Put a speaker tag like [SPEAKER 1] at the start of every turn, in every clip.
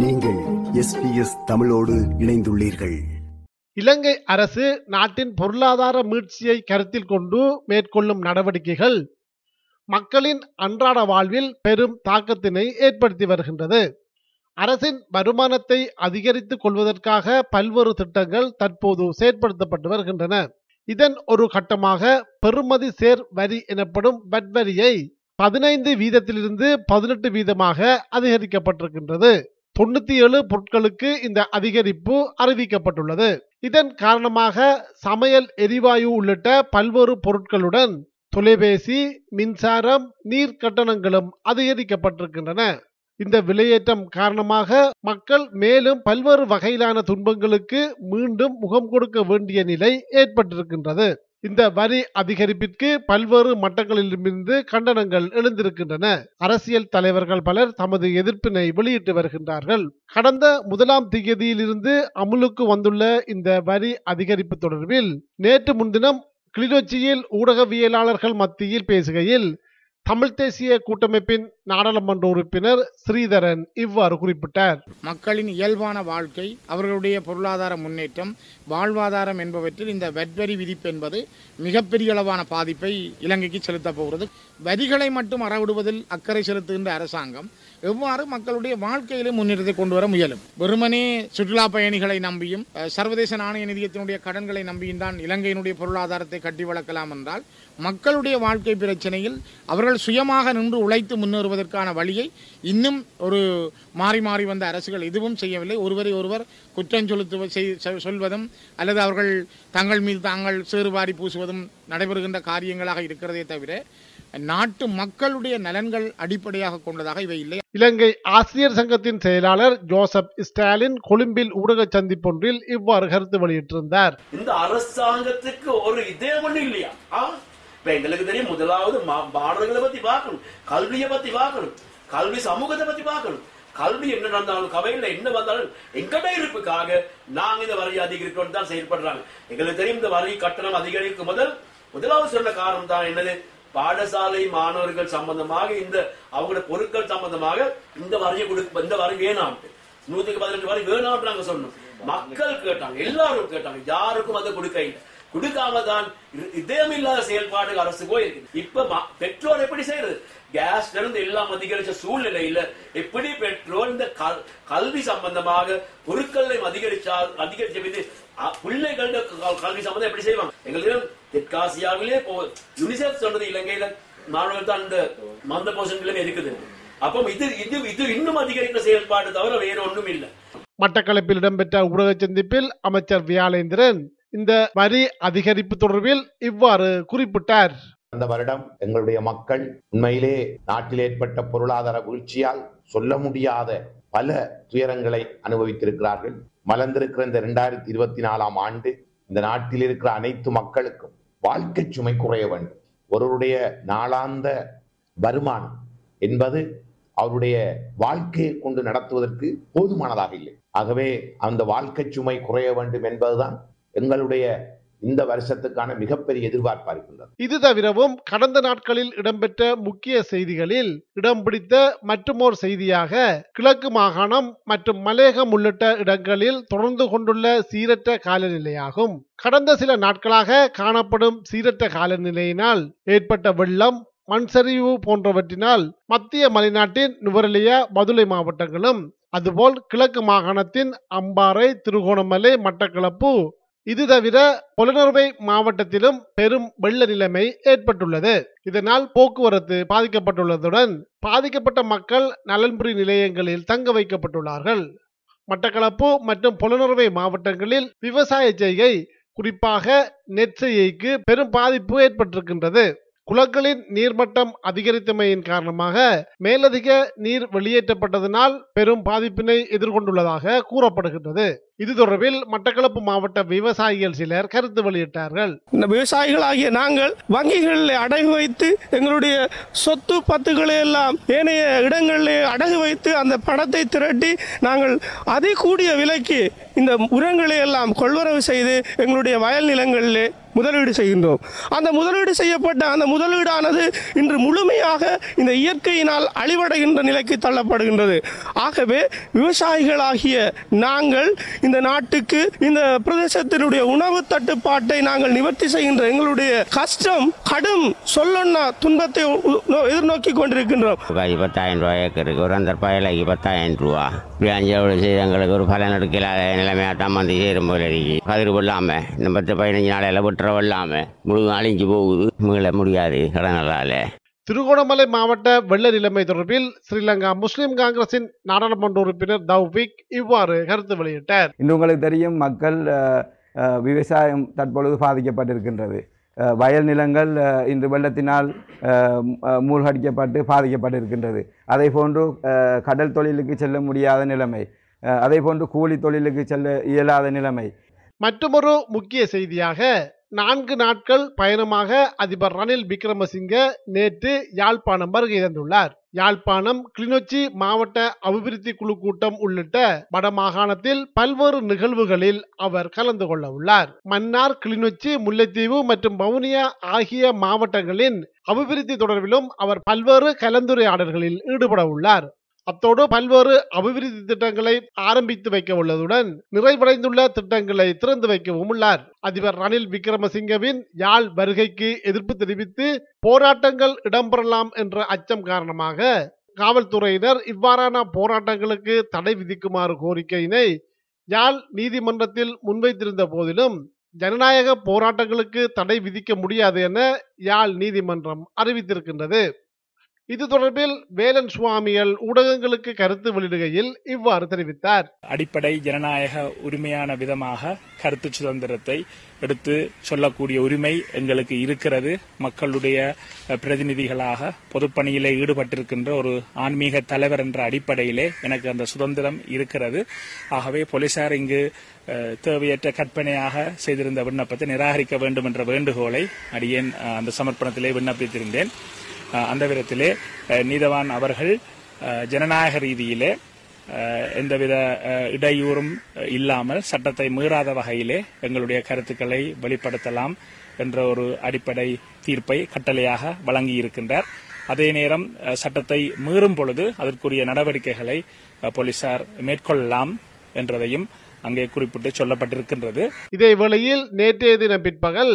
[SPEAKER 1] நீங்கள் எஸ்பிஎஸ் தமிழோடு இணைந்துள்ளீர்கள்.
[SPEAKER 2] இலங்கை அரசு நாட்டின் பொருளாதார மீட்சியை கருத்தில் கொண்டு மேற்கொள்ளும் நடவடிக்கைகள் மக்களின் அன்றாட வாழ்வில் பெரும் தாக்கத்தினை ஏற்படுத்தி வருகின்றது. அரசின் வருமானத்தை அதிகரித்துக் கொள்வதற்காக பல்வேறு திட்டங்கள் தற்போது செயற்படுத்தப்பட்டு வருகின்றன. இதன் ஒரு கட்டமாக பெறுமதி சேர் வரி எனப்படும் வட் வரியை பதினைந்து வீதத்திலிருந்து பதினெட்டு வீதமாக அதிகரிக்கப்பட்டிருக்கின்றது. தொண்ணூத்தி ஏழு பொருட்களுக்கு இந்த அதிகரிப்பு அறிவிக்கப்பட்டுள்ளது. இதன் காரணமாக சமையல் எரிவாயு உள்ளிட்ட பல்வேறு பொருட்களுடன் தொலைபேசி மின்சாரம் நீர் கட்டணங்களும் அதிகரிக்கப்பட்டிருக்கின்றன. இந்த விலையேற்றம் காரணமாக மக்கள் மேலும் பல்வேறு வகையிலான துன்பங்களுக்கு மீண்டும் முகம் கொடுக்க வேண்டிய நிலை ஏற்பட்டிருக்கின்றது. இந்த வரி அதிகரிப்பிற்கு பல்வேறு மட்டங்களிலிருந்து கண்டனங்கள் எழுந்திருக்கின்றன. அரசியல் தலைவர்கள் பலர் தமது எதிர்ப்பினை வெளியிட்டு வருகின்றார்கள். கடந்த முதலாம் தேதியிலிருந்து அமுலுக்கு வந்துள்ள இந்த வரி அதிகரிப்பு தொடர்பில் நேற்று முன்தினம் கிளிநொச்சியில் ஊடகவியலாளர்கள் மத்தியில் பேசுகையில் தமிழ் தேசிய கூட்டமைப்பின் நாடாளுமன்ற உறுப்பினர் ஸ்ரீதரன் இவ்வாறு குறிப்பிட்டார்.
[SPEAKER 3] மக்களின் இயல்பான வாழ்க்கை அவர்களுடைய பொருளாதார முன்னேற்றம் வாழ்வாதாரம் என்பவற்றில் இந்த வெட்வரி விதிப்பு என்பது மிகப்பெரிய அளவான பாதிப்பை இலங்கைக்கு செலுத்தப் போகிறது. வரிகளை மட்டும் அறவிடுவதில் அக்கறை செலுத்துகின்ற அரசாங்கம் எவ்வாறு மக்களுடைய வாழ்க்கையிலும் முன்னேற்றத்தை கொண்டு வர முயலும்? வெறுமனே சுற்றுலா பயணிகளை நம்பியும் சர்வதேச நாணய நிதியத்தினுடைய கடன்களை நம்பியும் தான் இலங்கையினுடைய பொருளாதாரத்தை கட்டி வளர்க்கலாம் என்றால் மக்களுடைய வாழ்க்கை பிரச்சனையில் அவர்கள் சுயமாக நின்று உழைத்து முன்னேறுவதற்கான வழியை இன்னும் ஒரு மாறி மாறி வந்த அரசுகள் எதுவும் செய்யவில்லை. ஒருவரை ஒருவர் குற்றம் செலுத்துவ செய்- செ- சொல்வதும் அல்லது அவர்கள் தங்கள் மீது தாங்கள் சேறுவாரி பூசுவதும் நடைபெறுகின்ற காரியங்களாக இருக்கிறதே தவிர நாட்டு மக்களுடைய நலன்கள் அடிப்படையாக கொண்டதாக இவை இல்லை.
[SPEAKER 2] இலங்கை ஆசிரியர் சங்கத்தின் செயலாளர் ஜோசப் ஸ்டாலின் கொழும்பில் ஊடக சந்திப்பொன்றில் இவ்வாறு கருத்து வெளியிட்டிருந்தார்.
[SPEAKER 4] இந்த அரசாங்கத்துக்கு ஒரு இதே ஒண்ணு இல்லையா? ஆ? இப்ப எங்களுக்கு தெரியும் முதலாவது மா- மாணவர்களை பத்தி பார்க்கணும். கல்வியை பத்தி பார்க்கணும். கல்வி சமூகத்தை பத்தி பார்க்கணும். கல்வி என்ன நடந்தாலும் கவையில என்ன வந்தாலும் எங்கட இருப்புக்காக நாங்க இந்த வரி அதிகரிக்கணும் தான் செயல்படுறாங்க. எங்களுக்கு தெரியும் இந்த வரி கட்டணம் அதிகரிக்கும் முதல் முதலாவது சொன்ன காரணம் தான் என்னது? பாடசாலை மாணவர்கள் சம்பந்தமாக இந்த அவங்களோட பொருட்கள் சம்பந்தமாக இந்த வரியை கொடுக்க இந்த வரி வேணாம்ட்டு நூத்துக்கு பதினெட்டு வரை வேணாம்னு நாங்க சொன்னோம். மக்கள் கேட்டாங்க எல்லாரும் கேட்டாங்க யாருக்கும் அதை கொடுக்க இல்லை. கொடுக்காம தான் இ- இதயமில்லாத செயல்பாடு அரசு போயிருக்கு இப்ப பெட்ரோல் எப்படி செய்யறது? கேஸ்ல இருந்து எல்லாம் அதிகரிச்ச சூழ்நிலையில எப்படி பெட்ரோல் இந்த கல்வி சம்பந்தமாக பொருட்களையும் அதிகரிச்சா அதிகரிச்ச மீது அ- பிள்ளைகளோட கல்வி சம்பந்தம் எப்படி செய்வாங்க? எங்களுக்கு தெற்காசியாவிலே போ யுனிசெஃப் சொன்னது இலங்கையில மாணவர்கள் தான் இந்த மந்த போஷன்களுமே இருக்குது. அப்போ இது இது இது இன்னும் அதிகரிக்கிற செயல்பாடு தவிர வேற ஒண்ணும் இல்லை
[SPEAKER 2] மட்டக்களப்பில் இடம்பெற்ற ஊடக சந்திப்பில் அமைச்சர் வியாழேந்திரன் இந்த வரி அதிகரிப்பு தொடர்பில் இவ்வாறு குறிப்பிட்டார்.
[SPEAKER 5] அந்த வருடம் எங்களுடைய மக்கள் உண்மையிலே நாட்டில் ஏற்பட்ட பொருளாதார வீழ்ச்சியால் சொல்ல முடியாத பல துயரங்களை அனுபவித்திருக்கிறார்கள். மலர்ந்திருக்கிற இந்த இரண்டாயிரத்தி இருபத்தி நாலாம் ஆண்டு இந்த நாட்டில் இருக்கிற அனைத்து மக்களுக்கும் வாழ்க்கை சுமை குறைய வேண்டும். ஒருவருடைய நாளாந்த வருமானம் என்பது அவருடைய வாழ்க்கையை கொண்டு நடத்துவதற்கு போதுமானதாக இல்லை. ஆகவே அந்த வாழ்க்கை சுமை குறைய வேண்டும் என்பதுதான் எங்களுடைய இந்த வருஷத்துக்கான மிகப்பெரிய எதிர்பார்ப்பா இருக்கின்றது
[SPEAKER 2] இது தவிரவும் கடந்த நாட்களில் இடம்பெற்ற முக்கிய செய்திகளில் இடம் பிடித்த மற்றுமோர் செய்தியாக கிழக்கு மாகாணம் மற்றும் மலேகம் உள்ளிட்ட இடங்களில் தொடர்ந்து கொண்டுள்ள சீரற்ற காலநிலையாகும். கடந்த சில நாட்களாக காணப்படும் சீரற்ற காலநிலையினால் ஏற்பட்ட வெள்ளம் மண் சரிவு போன்றவற்றினால் மத்திய மலைநாட்டின் நுவரலியா மதுரை மாவட்டங்களும் அதுபோல் கிழக்கு மாகாணத்தின் அம்பாறை திருகோணமலை மட்டக்களப்பு இது தவிர புலனறுவை மாவட்டத்திலும் பெரும் வெள்ள நிலைமை ஏற்பட்டுள்ளது. இதனால் போக்குவரத்து பாதிக்கப்பட்டுள்ளதுடன் பாதிக்கப்பட்ட மக்கள் நலன்புரி நிலையங்களில் தங்க வைக்கப்பட்டுள்ளார்கள். மட்டக்களப்பு மற்றும் புலனறுவை மாவட்டங்களில் விவசாய செய்கை குறிப்பாக நெற்செய்கைக்கு பெரும் பாதிப்பு ஏற்பட்டிருக்கின்றது. குளங்களின் நீர்மட்டம் அதிகரித்தமையின் காரணமாக மேலதிக நீர் வெளியேற்றப்பட்டதனால் பெரும் பாதிப்பினை எதிர்கொண்டுள்ளதாக கூறப்படுகின்றது. இது தொடர்பில் மட்டக்களப்பு மாவட்ட விவசாயிகள் சிலர் கருத்து வெளியிட்டார்கள்.
[SPEAKER 6] இந்த விவசாயிகளாகிய நாங்கள் வங்கிகளில் அடகு வைத்து எங்களுடைய சொத்து பத்துக்களை எல்லாம் ஏனைய இடங்களிலே அடகு வைத்து அந்த பணத்தை திரட்டி நாங்கள் அதை கூடிய விலைக்கு இந்த உரங்களை எல்லாம் கொள்வரவு செய்து எங்களுடைய வயல் நிலங்களிலே முதலீடு செய்கின்றோம். அந்த முதலீடு செய்யப்பட்ட அந்த முதலீடானது இன்று முழுமையாக இந்த இயற்கையினால் அழிவடைகின்ற நிலைக்கு தள்ளப்படுகின்றது. ஆகவே விவசாயிகளாகிய நாங்கள் இந்த நாட்டுக்கு இந்த பிரதேசத்தினுடைய உணவு தட்டுப்பாட்டை நாங்கள் நிவர்த்தி செய்கின்ற எங்களுடைய கஷ்டம் கடும் சொல்லொன்னா துன்பத்தை உ- எதிர்நோக்கி கொண்டிருக்கின்றோம்.
[SPEAKER 7] ரூபாய் பத்தாயிரம் ரூபாய் ஏக்கருக்கு ஒரு அந்த பயலைக்கு பத்தாயிரம் ரூபா. இப்படி அஞ்சு செய்து எங்களுக்கு ஒரு பலன் எடுக்கலாத நிலைமையாக தான் வந்து சேரும் போல இருக்கு. கதிர் இந்த பத்து பதினஞ்சு நாளையில் விட்டுற வெள்ளாமல் முழு அழிஞ்சு போகுது. மீள முடியாது கடனால
[SPEAKER 2] திருகோணமலை மாவட்ட வெள்ள நிலைமை தொடர்பில் ஸ்ரீலங்கா முஸ்லிம் காங்கிரசின் நாடாளுமன்ற உறுப்பினர் தௌபிக் இவ்வாறு கருத்து வெளியிட்டார்.
[SPEAKER 8] இன்று உங்களுக்கு தெரியும் மக்கள் விவசாயம் தற்பொழுது பாதிக்கப்பட்டிருக்கின்றது. வயல் நிலங்கள் இன்று வெள்ளத்தினால் மூழ்கடிக்கப்பட்டு பாதிக்கப்பட்டிருக்கின்றது. அதே போன்று கடல் தொழிலுக்கு செல்ல முடியாத நிலைமை அதே போன்று கூலி தொழிலுக்கு செல்ல இயலாத நிலைமை.
[SPEAKER 2] மற்றொரு முக்கிய செய்தியாக நான்கு நாட்கள் பயணமாக அதிபர் ரணில் விக்ரமசிங்க நேற்று யாழ்ப்பாணம் வருகை தந்துள்ளார் யாழ்ப்பாணம் கிளிநொச்சி மாவட்ட அபிவிருத்தி குழு கூட்டம் உள்ளிட்ட வடமாகாணத்தில் பல்வேறு நிகழ்வுகளில் அவர் கலந்து கொள்ள உள்ளார். மன்னார் கிளிநொச்சி முல்லைத்தீவு மற்றும் வவுனியா ஆகிய மாவட்டங்களின் அபிவிருத்தி தொடர்பிலும் அவர் பல்வேறு கலந்துரையாடல்களில் ஈடுபட உள்ளார். அத்தோடு பல்வேறு அபிவிருத்தி திட்டங்களை ஆரம்பித்து வைக்க உள்ளதுடன் நிறைவடைந்துள்ள திட்டங்களை திறந்து வைக்கவும் உள்ளார். அதிபர் ரணில் விக்ரமசிங்கவின் யாழ் வருகைக்கு எதிர்ப்பு தெரிவித்து போராட்டங்கள் இடம்பெறலாம் என்ற அச்சம் காரணமாக காவல்துறையினர் இவ்வாறான போராட்டங்களுக்கு தடை விதிக்குமாறு கோரிக்கையினை யாழ் நீதிமன்றத்தில் முன்வைத்திருந்த போதிலும் ஜனநாயக போராட்டங்களுக்கு தடை விதிக்க முடியாது என யாழ் நீதிமன்றம் அறிவித்திருக்கின்றது. இது தொடர்பில் வேலன் சுவாமிகள் ஊடகங்களுக்கு கருத்து வெளியிடுகையில் இவ்வாறு தெரிவித்தார்.
[SPEAKER 9] அடிப்படை ஜனநாயக உரிமையான விதமாக கருத்து சுதந்திரத்தை எடுத்து சொல்லக்கூடிய உரிமை எங்களுக்கு இருக்கிறது. மக்களுடைய பிரதிநிதிகளாக பொதுப்பணியிலே ஈடுபட்டிருக்கின்ற ஒரு ஆன்மீக தலைவர் என்ற அடிப்படையிலே எனக்கு அந்த சுதந்திரம் இருக்கிறது. ஆகவே போலீசார் இங்கு தேவையற்ற கற்பனையாக செய்திருந்த விண்ணப்பத்தை நிராகரிக்க வேண்டும் என்ற வேண்டுகோளை அடியேன் அந்த சமர்ப்பணத்திலே விண்ணப்பித்திருந்தேன். அந்த விதத்திலே நீதவான் அவர்கள் ஜனநாயக ரீதியிலே எந்தவித இடையூறும் இல்லாமல் சட்டத்தை மீறாத வகையிலே எங்களுடைய கருத்துக்களை வெளிப்படுத்தலாம் என்ற ஒரு அடிப்படை தீர்ப்பை கட்டளையாக வழங்கியிருக்கின்றார். அதே நேரம் சட்டத்தை மீறும் பொழுது அதற்குரிய நடவடிக்கைகளை போலீசார் மேற்கொள்ளலாம் என்றதையும் அங்கே குறிப்பிட்டு சொல்லப்பட்டிருக்கின்றது.
[SPEAKER 2] இதே வேளையில் நேற்றைய தினம் பிற்பகல்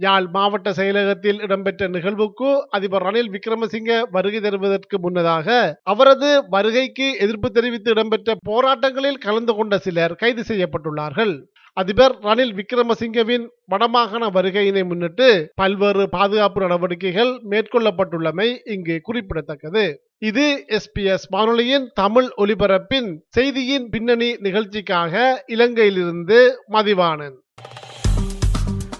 [SPEAKER 2] யாழ் மாவட்ட செயலகத்தில் இடம்பெற்ற நிகழ்வுக்கு அதிபர் ரணில் விக்ரமசிங்க வருகை தருவதற்கு முன்னதாக அவரது வருகைக்கு எதிர்ப்பு தெரிவித்து இடம்பெற்ற போராட்டங்களில் கலந்து கொண்ட சிலர் கைது செய்யப்பட்டுள்ளார்கள். அதிபர் ரணில் விக்ரமசிங்கவின் வடமாகாண வருகையினை முன்னிட்டு பல்வேறு பாதுகாப்பு நடவடிக்கைகள் மேற்கொள்ளப்பட்டுள்ளமை இங்கு குறிப்பிடத்தக்கது. இது எஸ்பிஎஸ் வானொலியின் தமிழ் ஒலிபரப்பின் செய்தியின் பின்னணி நிகழ்ச்சிக்காக இலங்கையிலிருந்து மதிவானன்